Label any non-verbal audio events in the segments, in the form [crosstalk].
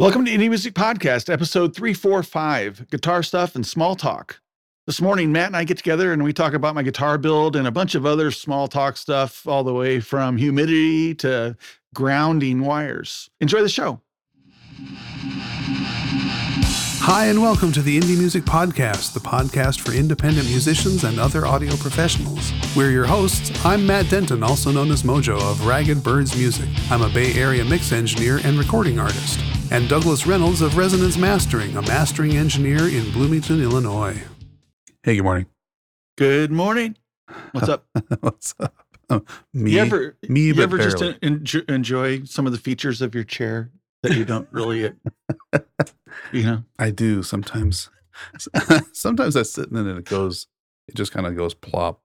Welcome to Indie Music Podcast, episode 345 Guitar Stuff and Small Talk. This morning, Matt and I get together and we talk about my guitar build and a bunch of other small talk stuff, all the way from humidity to grounding wires. Enjoy the show. Hi, and welcome to the Indie Music Podcast, the podcast for independent musicians and other audio professionals. We're your hosts. I'm Matt Denton, also known as Mojo of Ragged Birds Music. I'm a Bay Area mix engineer and recording artist. And Douglas Reynolds of Resonance Mastering, a mastering engineer in Bloomington, Illinois. Hey, good morning. Good morning. What's up? [laughs] What's up? Oh, me, you ever, me, you but ever just en- enjoy some of the features of your chair that you don't really, [laughs] you know? I do sometimes. [laughs] sometimes I sit in it and it goes, it just kind of goes plop.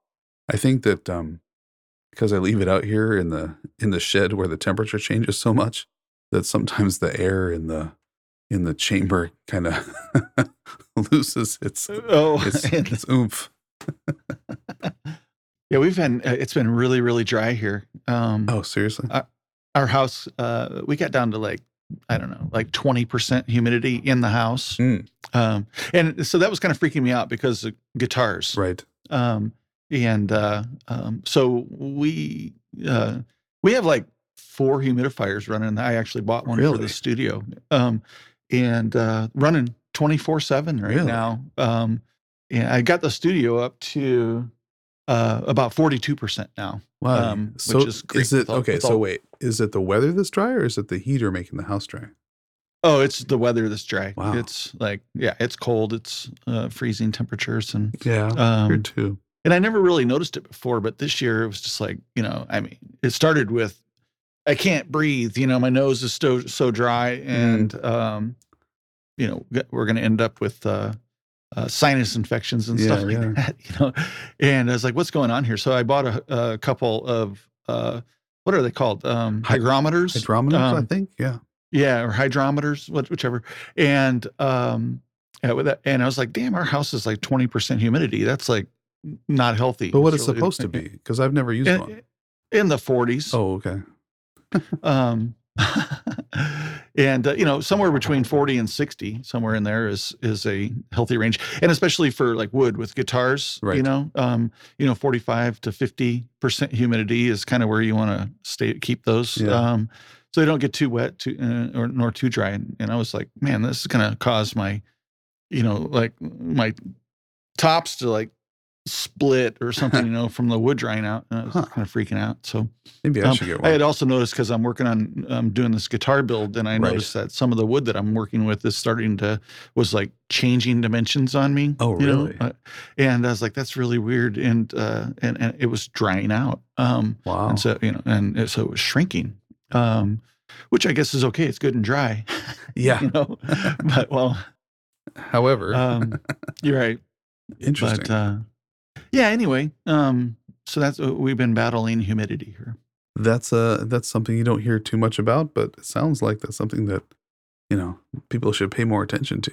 I think that um, because I leave it out here in the in the shed where the temperature changes so much that sometimes the air in the in the chamber kind of [laughs] loses its Oh, its, its oomph. yeah, we've been, uh, it's been really, really dry here. Um, Oh, seriously? our house uh we got down to like i don't know like 20% humidity in the house Mm. um and so that was kind of freaking me out because of guitars Right. um and uh um so we uh we have like four humidifiers running i actually bought one for the studio um and uh running 24 7 right Really? now um and i got the studio up to uh about 42% now Wow. Um, which so is great is it all- okay? So all- wait, is it the weather that's dry, or is it the heater making the house dry? Oh, it's the weather that's dry. Wow. It's like, yeah, it's cold. It's uh, freezing temperatures, and Yeah, here um, too. and I never really noticed it before, but this year it was just like, you know, I mean, it started with I can't breathe. You know, my nose is so so dry, Mm. and um, you know, we're going to end up with uh, uh, sinus infections and stuff like yeah. that. [laughs] You know, and I was like, what's going on here? So I bought a, a couple of uh, what are they called? Um, Hy- hygrometers. Hydrometers, I um, think. Yeah. yeah or hydrometers whichever and um yeah, with that, and i was like damn our house is like 20% humidity that's like not healthy But what It's really- supposed to be, because I've never used one. in, in the 40s Oh, okay. um [laughs] and uh, you know somewhere between 40 and 60 somewhere in there is is a healthy range. And especially for like wood with guitars you know um you know 45 to 50 percent humidity is kind of where you want to stay keep those. Yeah. um so they don't get too wet too uh, or nor too dry. And, and i was like man this is gonna cause my you know like my tops to like split or something [laughs] you know from the wood drying out and i was Huh. kind of freaking out so Maybe I um, should get one. I had also noticed because I'm working on um, doing this guitar build, and I Right. noticed that some of the wood that I'm working with is starting to was like changing dimensions on me. Oh, you know? really? Uh, and I was like, that's really weird, and uh, and and it was drying out. Um, wow. and so you know, and it- so it was shrinking. Um, which I guess is okay. It's good and dry. [laughs] yeah. you know. [laughs] but well, However, um, you're right. interesting. But uh, yeah. Anyway, um, so that's uh, we've been battling humidity here. that's uh that's something you don't hear too much about, but it sounds like that's something that you know people should pay more attention to,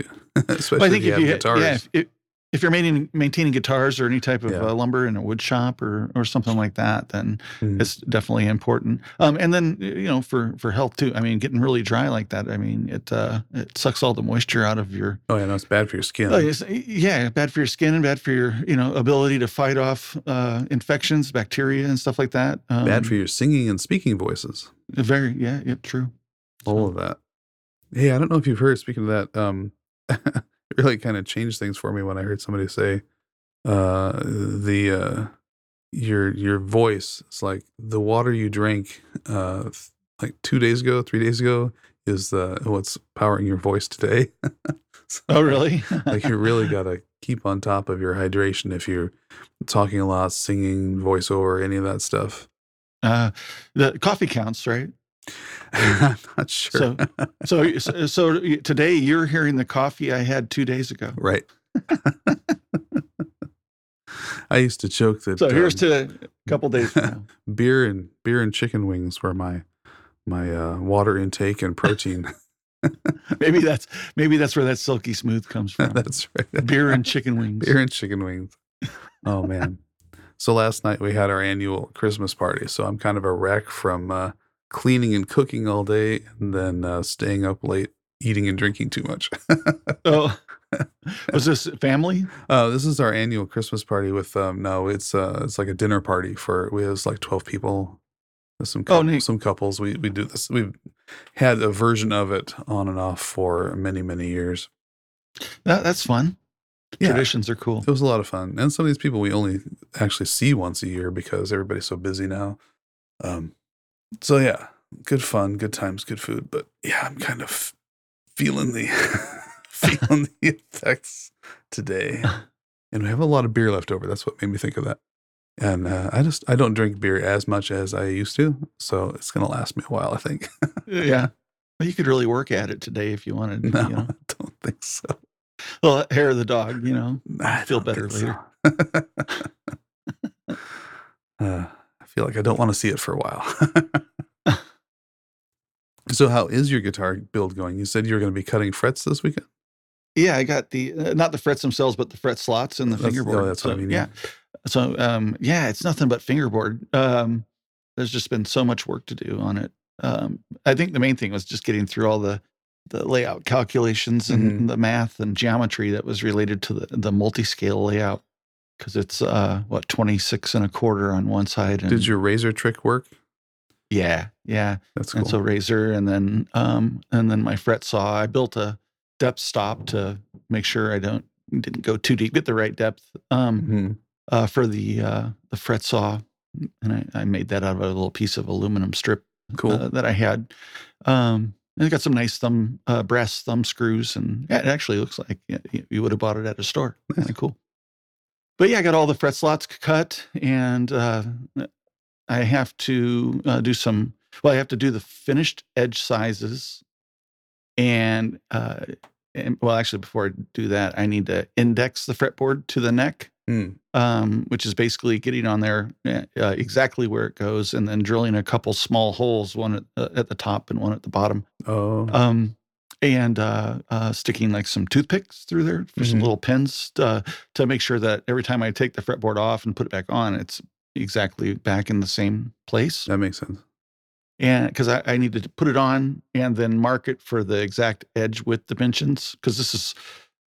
especially [laughs] Well, I think if you have you guitars. yeah, if, if, you're maintaining maintaining guitars or any type of Yeah. uh, lumber in a wood shop or or something like that, then Mm. it's definitely important. Um, and then you know for for health too. I mean, getting really dry like that, I mean, it uh, it sucks all the moisture out of your. oh yeah, no, it's bad for your skin. It's, yeah, bad for your skin and bad for your you know ability to fight off uh, infections, bacteria, and stuff like that. Um, bad for your singing and speaking voices. Very yeah, yeah, true. All of that. Hey, I don't know if you've heard. Speaking of that, um, [laughs] it really kind of changed things for me when I heard somebody say, uh, the uh, your your voice. It's like the water you drank, uh, like two days ago, three days ago, is the what's powering your voice today. [laughs] So, Oh, really? [laughs] like you really got to keep on top of your hydration if you're talking a lot, singing, voiceover, any of that stuff. uh, the coffee counts, right? [laughs] I'm not sure. So, so, so today you're hearing the coffee I had two days ago. Right. [laughs] I used to joke that So here's um, to a couple days from now. [laughs] beer and beer and chicken wings were my my uh, water intake and protein. Maybe that's maybe that's where that silky smooth comes from. That's right. Beer and chicken wings. beer and chicken wings. Oh man. So last night we had our annual Christmas party. So I'm kind of a wreck from uh, cleaning and cooking all day, and then uh, staying up late eating and drinking too much. Oh, [laughs] was this family? Uh, this is our annual Christmas party with um no, it's uh it's like a dinner party for we have like twelve people. There's some Oh, neat. some couples. We we do this. We've had a version of it on and off for many many years. That, that's fun. Yeah. Traditions are cool. It was a lot of fun, and some of these people we only actually see once a year because everybody's so busy now. Um, so yeah, good fun, good times, good food. But yeah, I'm kind of feeling the [laughs] feeling the [laughs] effects today, and we have a lot of beer left over. That's what made me think of that. And uh, I just I don't drink beer as much as I used to, so it's gonna last me a while. I think. Yeah. Well, you could really work at it today if you wanted. no, You know, [laughs] I don't think so. well, hair of the dog. You know. I feel better later. so. uh, feel like I don't want to see it for a while. [laughs] so, how is your guitar build going? You said you were going to be cutting frets this weekend. Yeah, I got the uh, not the frets themselves, but the fret slots and the That's- oh, fingerboard. that's what I mean, Yeah. So um, yeah, it's nothing but fingerboard. Um, there's just been so much work to do on it. Um, I think the main thing was just getting through all the the layout calculations and Mhm. the math and geometry that was related to the the multi-scale layout because it's uh what 26 and a quarter on one side and Did your razor trick work? yeah yeah That's cool. and so razor and then um and then my fret saw i built a depth stop to make sure i don't didn't go too deep get the right depth um Mhm. uh for the uh the fret saw and i, I made that out of a little piece of aluminum strip Cool. uh, that i had um and it got some nice thumb uh, brass thumb screws and yeah, it actually looks like you would have bought it at a store kind of cool but yeah i got all the fret slots cut and uh i have to uh, do some well i have to do the finished edge sizes and uh and, well actually before i do that i need to index the fretboard to the neck Mm. um, which is basically getting on there uh, uh, exactly where it goes and then drilling a couple small holes, one at, uh, at the top and one at the bottom, Oh, um, and uh, uh, sticking like some toothpicks through there for some Mhm. little pins uh, to make sure that every time I take the fretboard off and put it back on, it's exactly back in the same place. that makes sense. And because I, I needed to put it on and then mark it for the exact edge width dimensions, because this is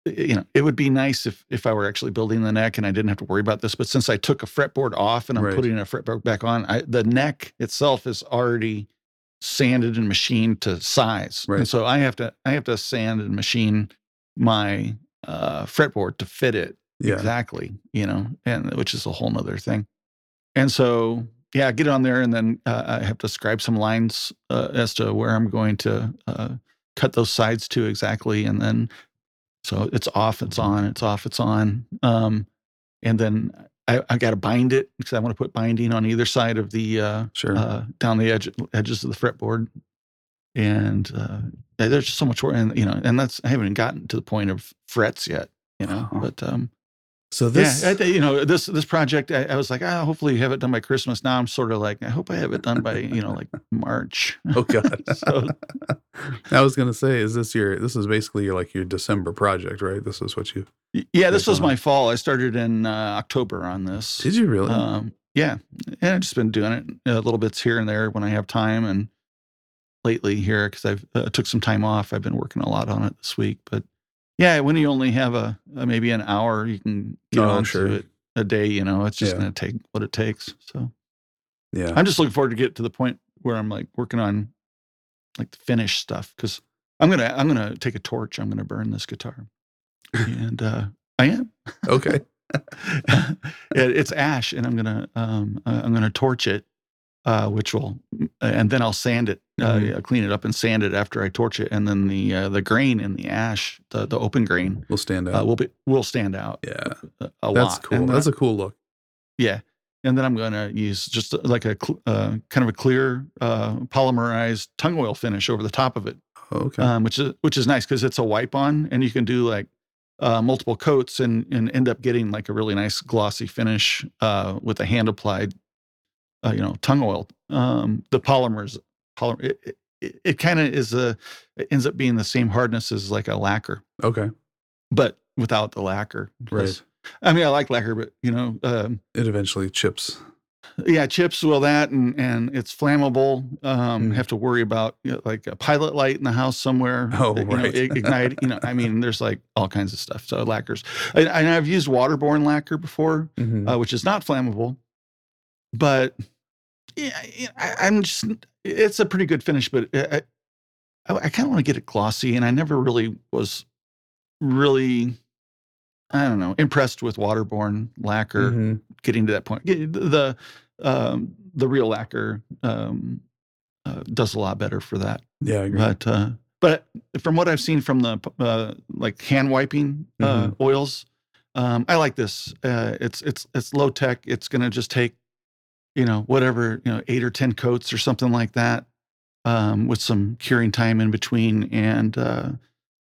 you know, it would be nice if if I were actually building the neck and I didn't have to worry about this. But since I took a fretboard off and I'm Right. putting a fretboard back on, I, the neck itself is already sanded and machined to size, Right. and so I have to I have to sand and machine my uh, fretboard to fit it Yeah. exactly, you know, and which is a whole nother thing. And so, yeah, get on there, and then uh, I have to scribe some lines uh, as to where I'm going to uh, cut those sides to exactly, and then so it's off, it's on, it's off, it's on, um, and then I, I got to bind it because I want to put binding on either side of the uh, Sure. uh, down the edge edges of the fretboard, and uh, there's just so much work, and you know, and that's I haven't even gotten to the point of frets yet, you know, Uh-huh. but um, so this, yeah, I, you know, this this project, I, I was like, ah, hopefully you have it done by Christmas. Now I'm sort of like, I hope I have it done by you know like [laughs] March. oh god. [laughs] So- I was gonna say, is this your? This is basically your like your December project, right? This is what you Yeah, this was on. my fall. I started in uh, October on this. did. You really? Um, yeah, and I've just been doing it uh, little bits here and there when I have time, and lately here because I've uh, took some time off. I've been working a lot on it this week, but yeah, when you only have a, a maybe an hour, you can get Oh, on sure. to it a day. You know, it's just Yeah. going to take what it takes. So yeah. I'm just looking forward to get to the point where I'm like working on like the finished stuff because I'm gonna I'm gonna take a torch. I'm gonna burn this guitar, and uh, I am. Okay. [laughs] it, it's ash, and I'm gonna um, uh, I'm gonna torch it, uh, which will, and then I'll sand it, uh, Mhm. yeah, clean it up, and sand it after I torch it, and then the uh, the grain and the ash, the the open grain, We'll stand out. uh, will be will stand out yeah. a, That's lot. cool. And That's a cool look. yeah. And then I'm going to use just like a uh, kind of a clear uh, polymerized tung oil finish over the top of it, Okay. um, which is which is nice because it's a wipe on, and you can do like uh, multiple coats and and end up getting like a really nice glossy finish uh, with a hand applied, uh, you know, tung oil. Um, the polymers, polymer, it, it, it kind of is a it ends up being the same hardness as like a lacquer, okay. but without the lacquer. Right. I mean, I like lacquer, but you know, um, It eventually chips. yeah, chips. Well, that and and it's flammable. Um, Mm. Have to worry about you know, like a pilot light in the house somewhere. [laughs] Oh, that, you know, right. ig- ignite. You know, I mean, there's like all kinds of stuff. So lacquers, and, and I've used waterborne lacquer before, Mhm. uh, which is not flammable, but yeah, I, I'm just. It's a pretty good finish, but I, I, I kind of want to get it glossy, and I never really was really. I don't know, impressed with waterborne lacquer Mhm. getting to that point. The um, the real lacquer um, uh, does a lot better for that. Yeah, I agree. But uh, but from what I've seen from the uh, like hand wiping uh, Mhm. oils, um, I like this. Uh, it's it's it's low tech. It's gonna just take you know whatever you know eight or ten coats or something like that, um, with some curing time in between and uh,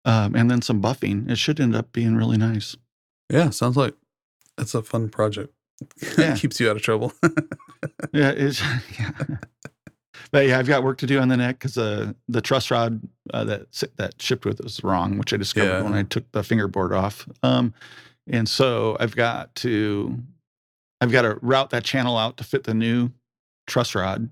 um, and then some buffing. It should end up being really nice. yeah, sounds like it's a fun project. [laughs] Yeah. Keeps you out of trouble. [laughs] Yeah, it's [laughs] yeah. But yeah, I've got work to do on the neck because uh, the truss rod uh, that that shipped with was wrong, which I discovered when I took the fingerboard off. Um, and so I've got to I've got to route that channel out to fit the new truss rod.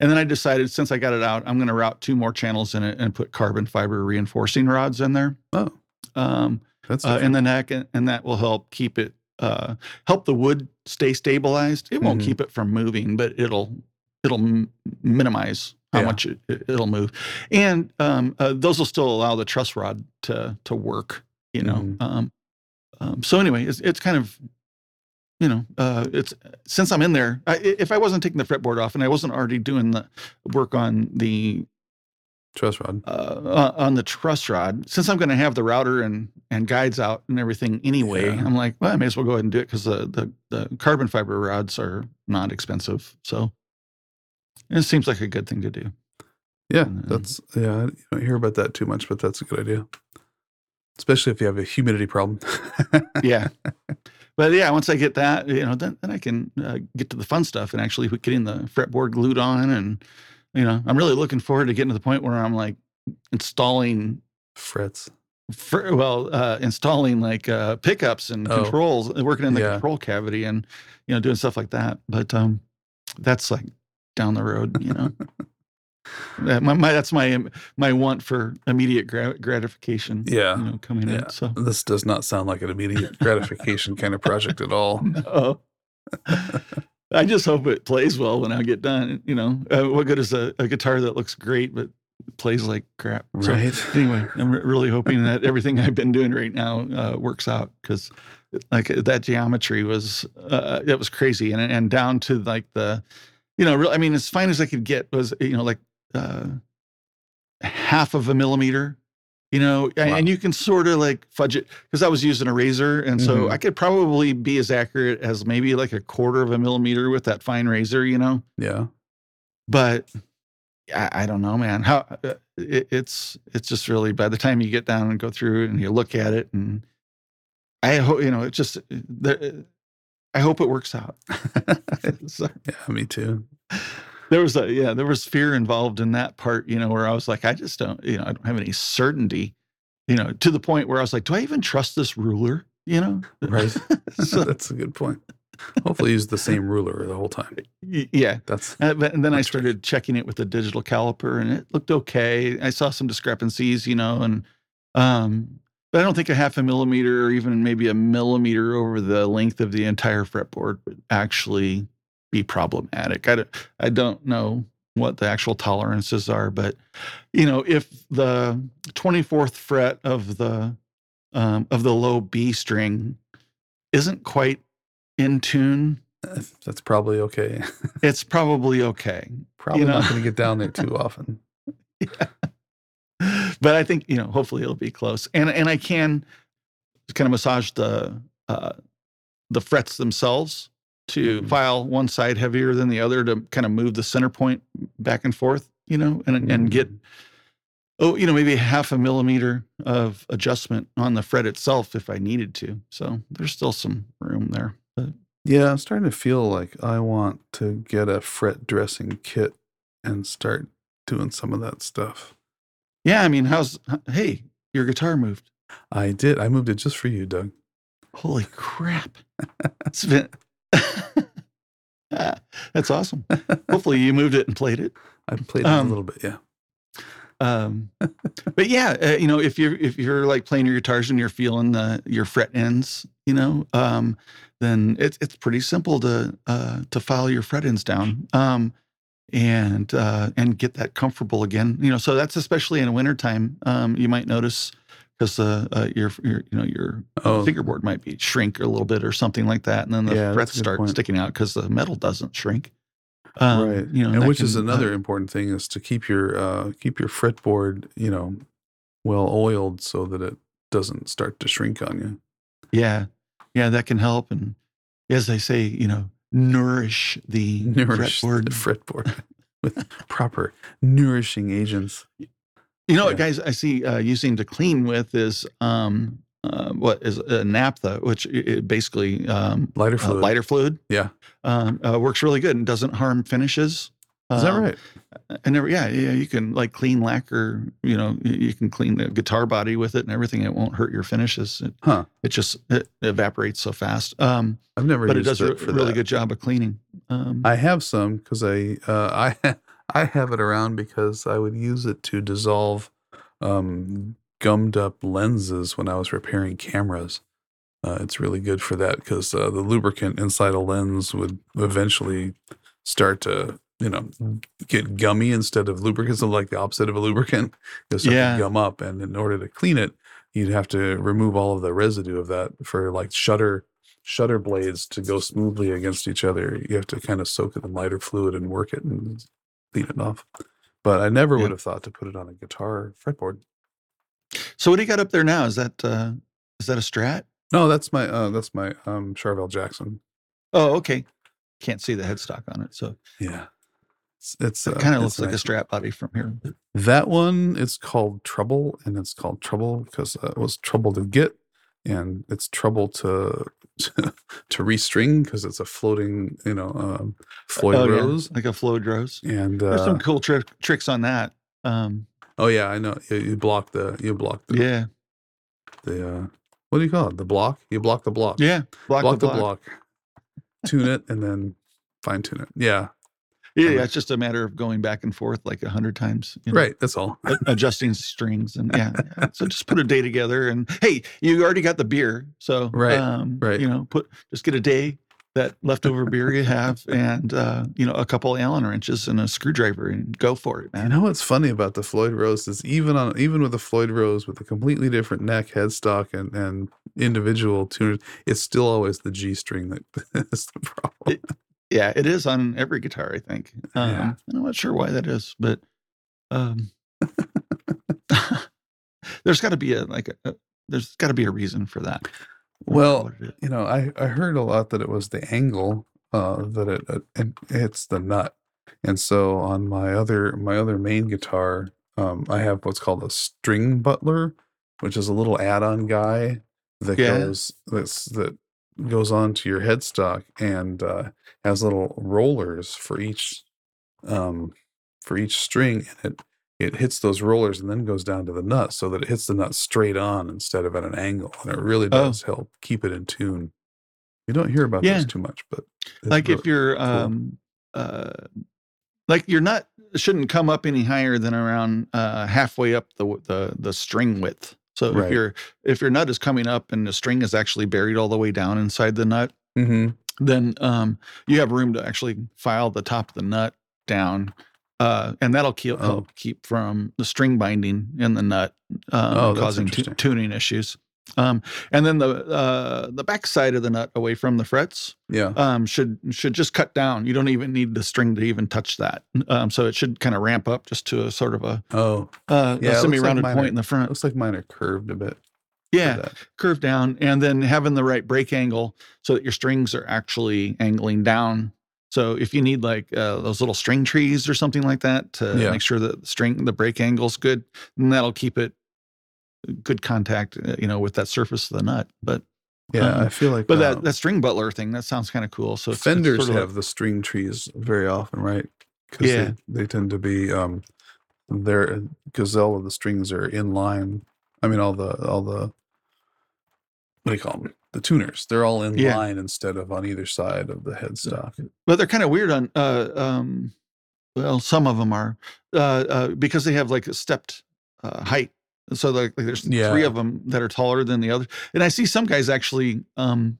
And then I decided since I got it out, I'm going to route two more channels in it and put carbon fiber reinforcing rods in there oh, um, that's uh, in the neck, and, and that will help keep it uh, help the wood stay stabilized. It won't Mhm. keep it from moving, but it'll it'll m- minimize how Yeah. much it, it'll move, and um, uh, those will still allow the truss rod to to work. You know, Mhm. um, um, so anyway, it's it's kind of you know uh, it's since I'm in there. I, i- if I wasn't taking the fretboard off and I wasn't already doing the work on the truss rod. uh, uh, on the truss rod, since I'm going to have the router and and guides out and everything anyway, Yeah. I'm like, well, I may as well go ahead and do it because the, the the carbon fiber rods are not expensive, so it seems like a good thing to do. Yeah, then- that's yeah. You don't hear about that too much, but that's a good idea. Especially if you have a humidity problem. Yeah, [laughs] but yeah, once I get that, you know, then then I can uh, get to the fun stuff and actually getting the fretboard glued on, and you know, I'm really looking forward to getting to the point where I'm like installing Frets. for, well, uh, installing like uh, pickups and Oh. controls, uh, working in the Yeah. control cavity, and you know, doing stuff like that. But um, that's like down the road, you know. [laughs] That- my, my, that's my my want for immediate gra- gratification. Yeah. you know, coming Yeah. in. So This does not sound like an immediate [laughs] gratification kind of project at all. no. I just hope it plays well when I get done. You know, uh, what good is a, a guitar that looks great but plays like crap? So, Right. anyway, [laughs] I'm re- really hoping that everything I've been doing right now uh, works out because, like, that geometry was uh, it was crazy, and and down to like the, you know, real, I mean, as fine as I could get was you know like uh, half of a millimeter, you know, and, Wow. and you can sort of like fudge it because I was using a razor, and so Mhm. I could probably be as accurate as maybe like a quarter of a millimeter with that fine razor, you know Yeah. but I, I don't know, man. How uh, it, it's it's just really by the time you get down and go through and you look at it, and I hope you know it just. There, I hope it works out. [laughs] [laughs] So, Yeah. Me too. There was a yeah, there was fear involved in that part, you know, where I was like, I just don't, you know, I don't have any certainty, you know, to the point where I was like, do I even trust this ruler? You know, Right. [laughs] [laughs] so, That's a good point. Hopefully, use the same ruler the whole time. yeah, That's Uh, and then I started checking it with the digital caliper, and it looked okay. I saw some discrepancies, you know, and um, but I don't think a half a millimeter or even maybe a millimeter over the length of the entire fretboard would actually be problematic. I don't, I don't know what the actual tolerances are, but you know, if the 24th fret of the um, of the low B string isn't quite in tune, that's probably okay. it's probably okay. Probably know. not going to get down there too often. [laughs] yeah. but I think you know, hopefully it'll be close, and and I can kind of massage the uh, the frets themselves to Mhm. file one side heavier than the other to kind of move the center point back and forth, you know, and and get oh, you know, maybe half a millimeter of adjustment on the fret itself if I needed to. So there's still some room there. But Yeah, I'm starting to feel like I want to get a fret dressing kit and start doing some of that stuff. yeah, I mean, how's hey, your guitar moved? I did. I moved it just for you, Doug. Holy crap! It's been [laughs] That's awesome. Hopefully, you moved it and played it. [laughs] I played it Um, a little bit. Yeah. Um, [laughs] but yeah, uh, you know, if you're if you're like playing your guitars and you're feeling the your fret ends, you know, um, then it's it's pretty simple to uh, to file your fret ends down. Um, and uh, and get that comfortable again. You know, so that's especially in wintertime. Um, you might notice because uh, uh, your your you know your Oh, fingerboard might be shrink a little bit or something like that, and then the Yeah, frets start point. sticking out because the metal doesn't shrink. Um, right. You know, and which is can, uh, another important thing is to keep your uh, keep your fretboard, you know, well oiled so that it doesn't start to shrink on you. Yeah, yeah, that can help, and as they say, you know, nourish the Nourish the fretboard. fretboard [laughs] with proper nourishing agents. You know what, guys? I see uh, using to clean with is um, uh, what is a naphtha, which basically um, Lighter uh, fluid. lighter fluid. Yeah. um, uh, works really good and doesn't harm finishes. Is that Um, right? I never, yeah, yeah. You can like clean lacquer. You know, you can clean the guitar body with it and everything. It won't hurt your finishes. It, Huh. it just it evaporates so fast. Um, I've never but it does a it re- for really that. good job of cleaning. Um, I have some because I uh, [laughs] I I have it around because I would use it to dissolve um, gummed up lenses when I was repairing cameras. Uh, it's really good for that because uh, the lubricant inside a lens would eventually start to you know get gummy instead of lubricant, [laughs] so like the opposite of a lubricant. It'll start Yeah. to gum up, and in order to clean it, you'd have to remove all of the residue of that for like shutter shutter blades to go smoothly against each other. You have to kind of soak it in lighter fluid and work it and clean it off. But I never Yeah. would have thought to put it on a guitar fretboard. so what do you got up there now? Is that uh, is that a Strat? No, that's my uh, that's my um, Charvel Jackson. Oh, okay. Can't see the headstock on it, so Yeah, it's, it's it uh, kind of it's looks like a nice. Strat body from here. That one it's called Trouble, and it's called Trouble because uh, it was trouble to get, and it's trouble to [laughs] to restring because it's a floating, you know, um, Floyd Oh, yeah, Rose. like a Floyd Rose. And There's some uh, cool tri- tricks on that. Um, oh yeah, I know you, you block the you block the yeah, the uh, what do you call it? The block. You block the block. yeah. Block, block the the block. block. Tune it and then fine tune it. Yeah, Yeah, yeah, it's just a matter of going back and forth like a hundred times. you know, right. That's all. adjusting strings and yeah, yeah. So just put a day together and hey, you already got the beer, so Right, um, right. You know, put just get a day that leftover beer you have [laughs] and uh, you know a couple Allen wrenches and a screwdriver and go for it, You know what's funny about the Floyd Rose is even on even with the Floyd Rose with a completely different neck, headstock, and and individual tuners, it's still always the G string that [laughs] is the problem. Yeah, it is on every guitar, I think. Um, Yeah. I'm not sure why that is, but um, [laughs] there's got to be a like a, a there's got to be a reason for that. Well, what it is. you know, I I heard a lot that it was the angle uh, that it, it, it hits the nut, and so on my other my other main guitar, um, I have what's called a string butler, which is a little add-on guy that Yeah. goes that's that goes onto your headstock and uh, has little rollers for each um, for each string, and it it hits those rollers and then goes down to the nut so that it hits the nut straight on instead of at an angle and it really Oh. does help keep it in tune you don't hear about Yeah. this too much but like if you're um uh like your nut shouldn't come up any higher than around uh halfway up the the the string width so if your if your nut is coming up and the string is actually buried all the way down inside the nut Mhm. then um you have room to actually file the top of the nut down uh and that'll keep Oh. help keep from the string binding in the nut um, Oh, causing interesting. tuning issues um and then the uh the back side of the nut away from the frets yeah um, should should just cut down. You don't even need the string to even touch that. Um, so it should kind of ramp up just to a sort of a, oh uh, Yeah, a looks like point are- in the front. looks like mine are curved a bit Yeah, curved down, and then having the right break angle so that your strings are actually angling down. So if you need like uh, those little string trees or something like that to Yeah. make sure that the string the break angle is good, then that'll keep it good contact, uh, you know, with that surface of the nut. But yeah Um, i feel like but uh, that that string butler thing that sounds kind of cool. So it's, it's fenders sort of like- have the string trees very often right because Yeah. they, they tend to be um they're because all of the strings are in line i mean all the all the what do you call them the tuners. They're all in Yeah. line instead of on either side of the headstock. but they're kind of weird on uh um well some of them are uh, uh because they have like a stepped uh, height so like, like there's three of them that are taller than the other and i see some guys actually um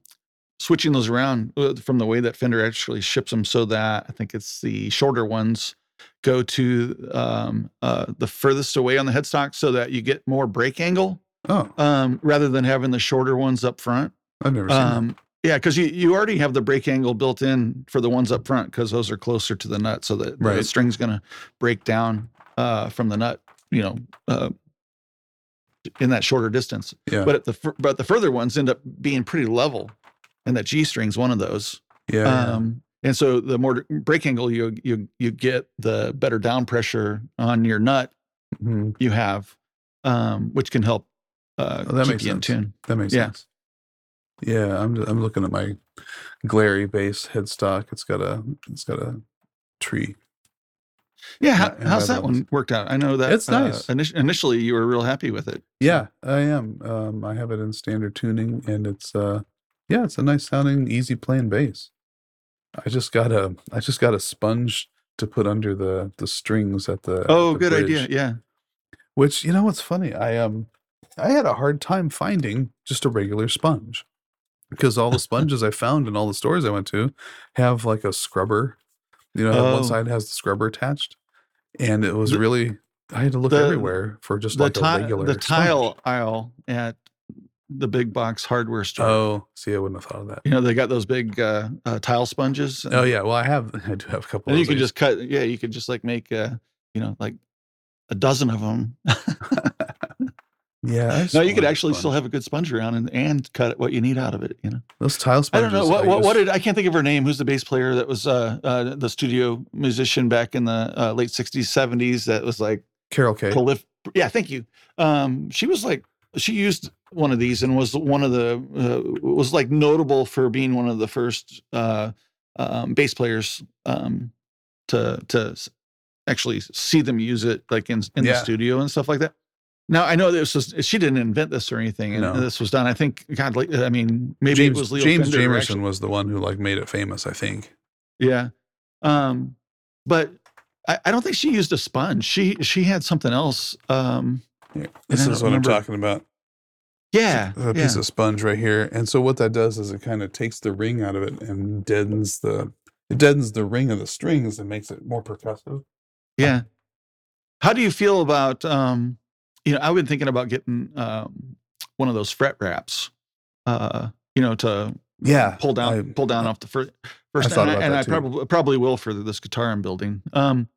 switching those around uh, from the way that fender actually ships them so that i think it's the shorter ones go to um uh the furthest away on the headstock so that you get more break angle Oh, um rather than having the shorter ones up front. I've never seen that. um, yeah, because you, you already have the break angle built in for the ones up front because those are closer to the nut, so that the string's going to break down uh, from the nut, you know, uh, in that shorter distance. Yeah. But at the but the further ones end up being pretty level, and that G string's one of those. Yeah. Um, and so the more break angle you you you get, the better down pressure on your nut Mhm. you have, um, which can help uh, Oh, that keep makes you in sense. tune. That makes yeah. sense. Yeah, I'm I'm looking at my Glarry bass headstock. It's got a it's got a tree. Yeah, how, how's that one worked out? I know that It's nice. Uh, init- initially, you were real happy with it. Yeah, I am. Um, I have it in standard tuning, and it's uh, yeah, it's a nice sounding, easy playing bass. I just got a I just got a sponge to put under the the strings at the. Oh, the good idea. Yeah. Which you know what's funny? I um I had a hard time finding just a regular sponge because all the sponges I found in all the stores I went to have like a scrubber. You know, Oh. one side has the scrubber attached, and it was The- really I had to look the- everywhere for just like a regular the sponge. tile aisle at the big box hardware store. Oh, see, I wouldn't have thought of that. You know, they got those big uh, uh, tile sponges. Oh yeah, well I have [laughs] I do have a couple. And you could just cut. Yeah, you could just like make, uh, you know, like a dozen of them. [laughs] yeah. No, you could actually still have a good sponge around and, and cut what you need out of it. You know. those tile sponges. I don't know what what, what did I can't think of her name. Who's the bass player that was uh, uh the studio musician back in the uh, late '60s '70s that was like Carol Kaye prolif- Yeah, thank you. Um, she was like she used one of these and was one of the uh, was like notable for being one of the first uh, um, bass players um, to to actually see them use it like in in the studio and stuff like that. Now I know this was she didn't invent this or anything, and No. this was done. I think God, like, I mean, maybe James it was Leo James Fender Jamerson actually- was the one who like made it famous. I think. yeah. Um, but I, I don't think she used a sponge. She she had something else. Um, Yeah, this is what remember. I'm talking about. yeah, a yeah. piece of sponge right here. And so what that does is it kind of takes the ring out of it and deadens the it deadens the ring of the strings and makes it more percussive. Yeah. How do you feel about um you know, I've been thinking about getting um one of those fret wraps uh you know to Yeah, pull down I- pull down off the first first thought and, I, about and that I too. probably probably will for this guitar I'm building. Um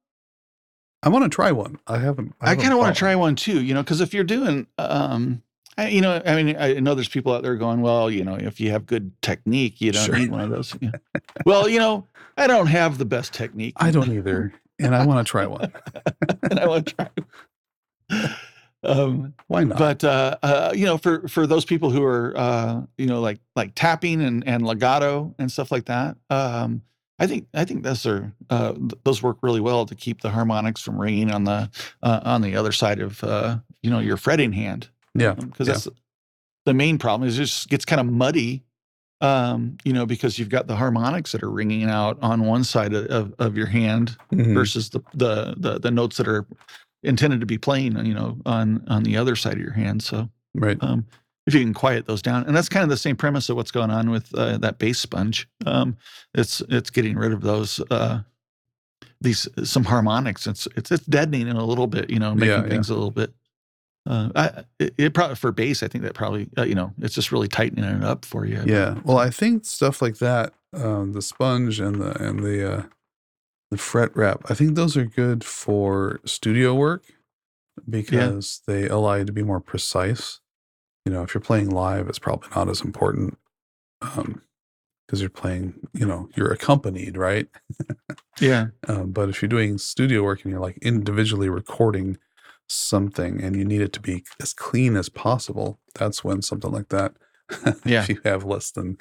I want to try one. I haven't. I haven't kind of want to try one too, you know, because if you're doing, um, I, you know, I mean, I know there's people out there going, well, you know, if you have good technique, you don't Sure. need one of those. Yeah. [laughs] well, you know, I don't have the best technique. I don't either, and I want to try one. [laughs] and I want to try. Um, Why not? but uh, uh, you know, for for those people who are, uh, you know, like like tapping and and legato and stuff like that, um, I think I think those are uh, th- those work really well to keep the harmonics from ringing on the uh, on the other side of uh, you know your fretting hand yeah, because yeah. that's the main problem is it just gets kind of muddy um you know because you've got the harmonics that are ringing out on one side of, of, of your hand Mhm. versus the, the the the notes that are intended to be playing you know on on the other side of your hand so right. um if you can quiet those down and that's kind of the same premise of what's going on with uh, that bass sponge um it's it's getting rid of those uh these some harmonics it's it's it's deadening it a little bit you know making Yeah, yeah. things a little bit uh I, it, it probably for bass i think that probably uh, you know it's just really tightening it up for you Yeah. Well, I think stuff like that, um, the sponge and the and the the fret wrap, I think those are good for studio work because they allow you to be more precise. You know, if you're playing live, it's probably not as important because you're playing. You know, you're accompanied, right? yeah Um, [laughs] but if you're doing studio work and you're like individually recording something and you need it to be as clean as possible, that's when something like that, [laughs] Yeah. if you have less than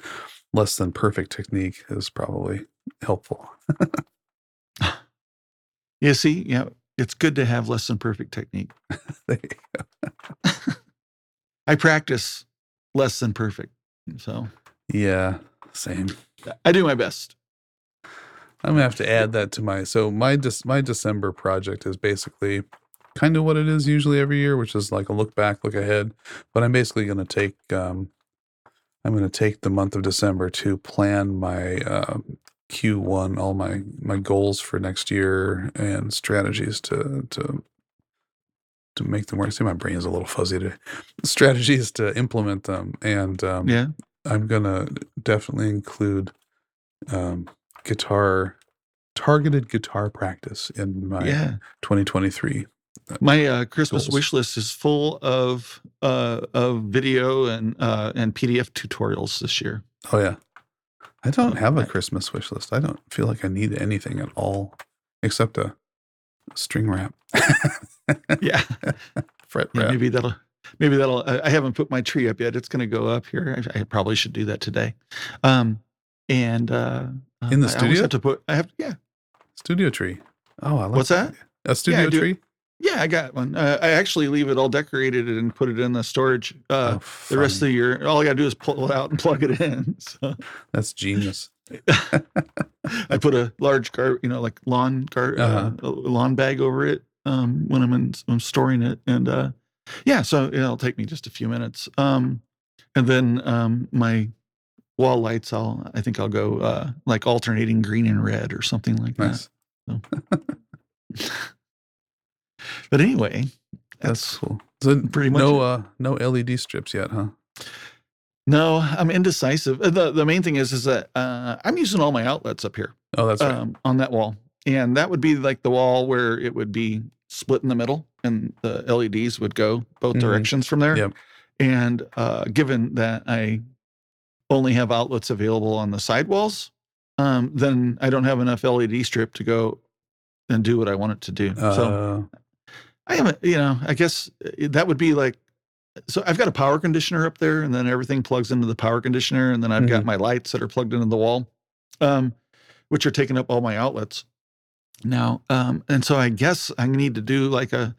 less than perfect technique, is probably helpful. [laughs] you see yeah it's good to have less than perfect technique [laughs] There you go. i practice less than perfect So Yeah, same. I do my best. I'm gonna have to add that to my so my Dec- my December project is basically kind of what it is usually every year, which is like a look back, look ahead. But I'm basically gonna take um, I'm gonna take the month of December to plan my uh, Q1, all my my goals for next year and strategies to to to make them work. See, my brain is a little fuzzy today. [laughs] Strategies to implement them, and um, Yeah. I'm gonna definitely include um, guitar, targeted guitar practice in my Yeah. 2023. My uh, Christmas Goals. wish list is full of uh, of video and uh, and PDF tutorials this year. Oh yeah, I don't have a Christmas wish list. I don't feel like I need anything at all except a string wrap, [laughs] Yeah. fret Yeah, wrap. maybe that'll maybe that'll I I haven't put my tree up yet. It's going to go up here. I, I probably should do that today. Um and uh In the I always studio? have to put I have yeah. Studio tree. Oh, I like What's that? idea. A studio do- tree. Yeah, I got one. Uh, I actually leave it all decorated and put it in the storage uh oh, the rest of the year. All I got to do is pull it out and plug it in. [laughs] So That's genius. [laughs] I put a large car, you know, like lawn gar, Uh-huh. uh, lawn bag over it um, when I'm in, I'm storing it, and uh, yeah, so it'll take me just a few minutes. Um, and then um, my wall lights, I'll I think I'll go uh, like alternating green and red or something like Nice. that. [laughs] But anyway, That's that's cool. So pretty much no uh no LED strips yet, huh? no, I'm indecisive. Uh, the The main thing is is that uh, I'm using all my outlets up here. Oh, that's right. um, on that wall. And that would be like the wall where it would be split in the middle and the LEDs would go both Mhm. directions from there. Yep. And uh, given that I only have outlets available on the side walls, um, then I don't have enough LED strip to go and do what I want it to do. so Uh, I haven't, you know, I guess uh, that would be like, so I've got a power conditioner up there and then everything plugs into the power conditioner. And then I've got my lights that are plugged into the wall, um, which are taking up all my outlets now. Um, and so I guess I need to do like a,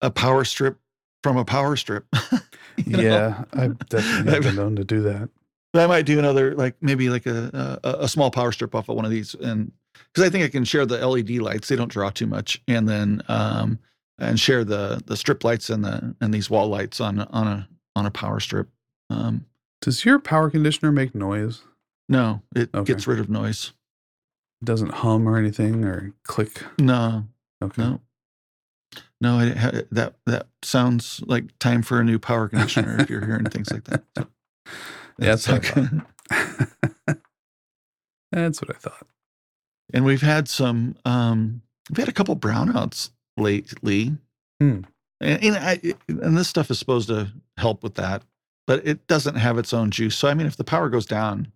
a power strip from a power strip. [laughs] you know? yeah, I've definitely been known to do that. But I might do another, like maybe like a, a, a small power strip off of one of these. And because I think I can share the LED lights, they don't draw too much. And then, um, and share the, the strip lights and the, and these wall lights on, on a, on a power strip. Um, Does your power conditioner make noise? no, it Okay. gets rid of noise. It doesn't hum or anything or click. No, Okay. no, no, I, ha- that, that sounds like time for a new power conditioner if you're hearing things like that. So, [laughs] Yeah, that's that's what I okay. [laughs] [laughs] That's what I thought. and we've had some um we've had a couple brownouts lately. Hmm. and, and I, and this stuff is supposed to help with that but it doesn't have its own juice. So i mean if the power goes down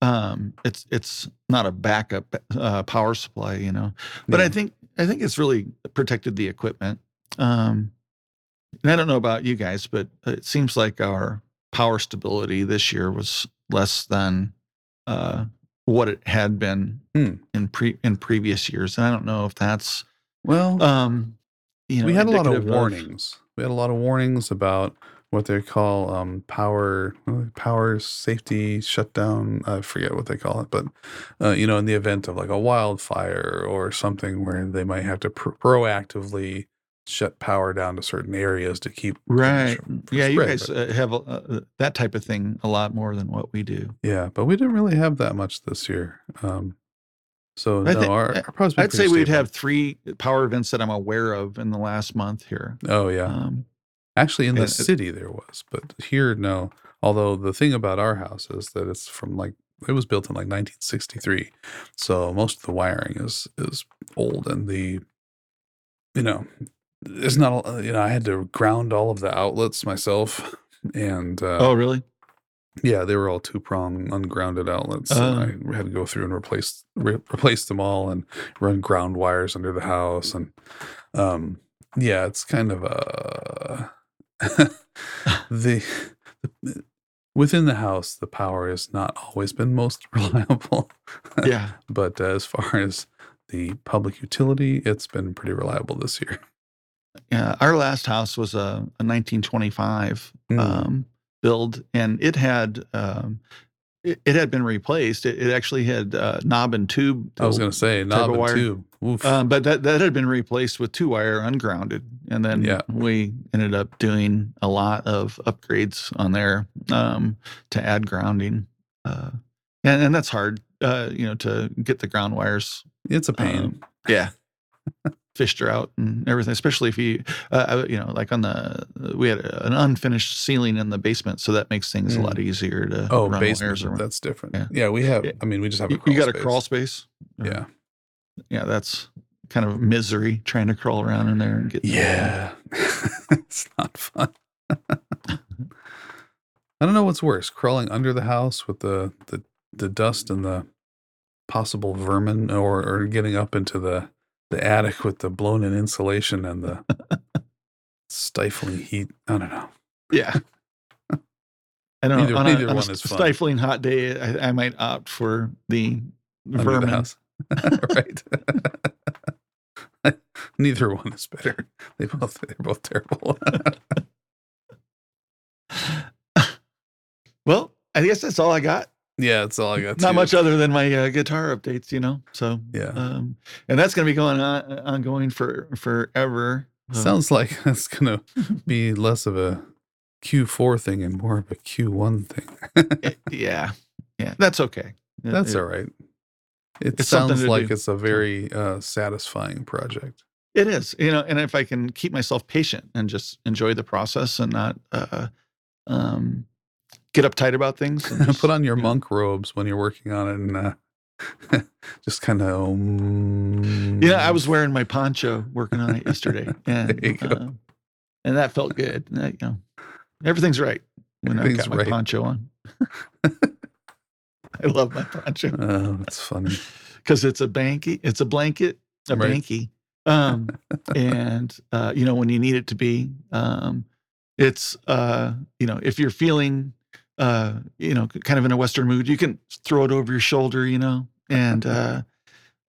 um it's it's not a backup uh, power supply you know? But i think i think it's really protected the equipment. Um and i don't know about you guys but it seems like our power stability this year was less than uh what it had been Hmm. in pre in previous years. And i don't know if that's Well, um you know we had a lot of indicative warnings. We had a lot of warnings about what they call um, power power safety shutdown. I forget what they call it, but uh, you know, in the event of like a wildfire or something where they might have to pr- proactively shut power down to certain areas to keep right from- from yeah you guys uh, have uh, that type of thing a lot more than what we do yeah, but we didn't really have that much this year. Um, so I no, think- our, our i'd say pretty we'd have three power events that i'm aware of in the last month here. Oh yeah, um Actually, in the it- city there was, but here no. Although the thing about our house is that it's from like it was built in like 1963, so most of the wiring is is old, and the you know it's not you know I had to ground all of the outlets myself, [laughs] and uh, oh really yeah, they were all two prong ungrounded outlets. And I had to go through and replace re- replace them all and run ground wires under the house and um yeah, it's kind of a [laughs] the, the within the house the power has not always been most [laughs] reliable, yeah but uh, as far as the public utility, it's been pretty reliable this year. yeah our last house was a, a 1925 Mm. um build, and it had um, it, it had been replaced. It, it actually had uh, knob and tube. I was going to say knob and wire. tube. Um, but that, that had been replaced with two wire ungrounded. And then Yeah. we ended up doing a lot of upgrades on there um, to add grounding. Uh, and, and that's hard, uh, you know, to get the ground wires. it's a pain. um, yeah. Fished her out and everything, especially if you, uh, you know, like on the, we had an unfinished ceiling in the basement. So that makes things a Mm. lot easier to oh, run basement. wires around. That's different. Yeah. Yeah. we have. I mean, we just have. A You, crawl you got a crawl space. Uh, Yeah. Yeah. That's kind of misery trying to crawl around in there and get. Yeah. [laughs] it's not fun. [laughs] I don't know what's worse, crawling under the house with the the, the dust and the possible vermin or, or getting up into the, the attic with the blown in insulation and the stifling heat. I don't know. Yeah. I don't Neither- know. On neither a, on a one is fun. stifling hot day, I, I might opt for the Under vermin. the house. [laughs] right. [laughs] Neither one is better. They both they're both terrible. [laughs] Well, I guess that's all I got. Yeah, that's all I got. Not much other than my uh, guitar updates, you know. So, Yeah. um, and that's going to be going on ongoing for forever. So, Sounds like [laughs] that's gonna be less of a Q4 thing and more of a Q1 thing. [laughs] eh, yeah, yeah, that's okay. It- That's it, all right. It sounds like do. it's a very uh, satisfying project. It is, you know, and if I can keep myself patient and just enjoy the process and not uh, um, get uptight about things, [laughs] just, Put on your you know, monk robes when you're working on it and uh, [laughs] just kind of. Um, Yeah, I was wearing my poncho working on it yesterday, [laughs] and There you go. uh, and that felt good. That, you know, everything's right when I got my right. poncho on. I love my poncho Oh, that's funny. because it's a banky, it's a blanket, a Right. banky, um, and uh, you know when you need it to be. Um, it's uh, you know if you're feeling uh, you know kind of in a Western mood, you can throw it over your shoulder, you know, and uh,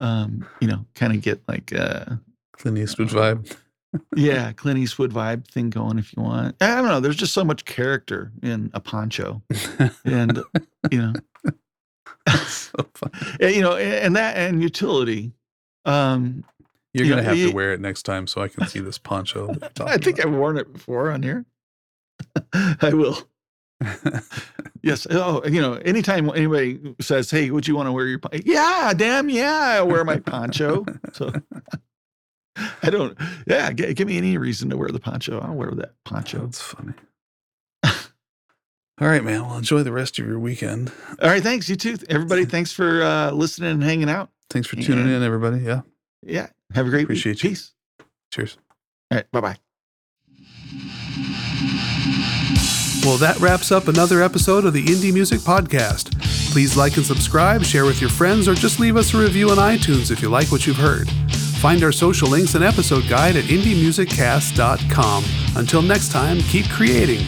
um, you know kind of get like. Uh, Clint Eastwood vibe. yeah, Clint Eastwood vibe thing going if you want. I don't know. There's just so much character in a poncho, and you know, [laughs] so and, you know, and that and utility. Um, You're You gonna know, have you- to wear it next time so I can see this poncho. [laughs] I think I've worn it before on here. [laughs] I will. [laughs] Yes. Oh, you know, anytime anybody says, "Hey, would you want to wear your?" Pon-? Yeah, damn, yeah, I wear my poncho. So [laughs] I don't. Yeah, g- give me any reason to wear the poncho. I'll wear that poncho. That's funny. All right, man. Well, enjoy the rest of your weekend. All right, thanks. You too, everybody. [laughs] Thanks for uh, listening and hanging out. Thanks for tuning in, everybody. Yeah. Yeah. Have a great Appreciate week. you. Peace. Cheers. All right. Bye bye. Well, that wraps up another episode of the Indie Music Podcast. Please like and subscribe, share with your friends, or just leave us a review on iTunes if you like what you've heard. Find our social links and episode guide at indiemusiccast.com. Until next time, keep creating.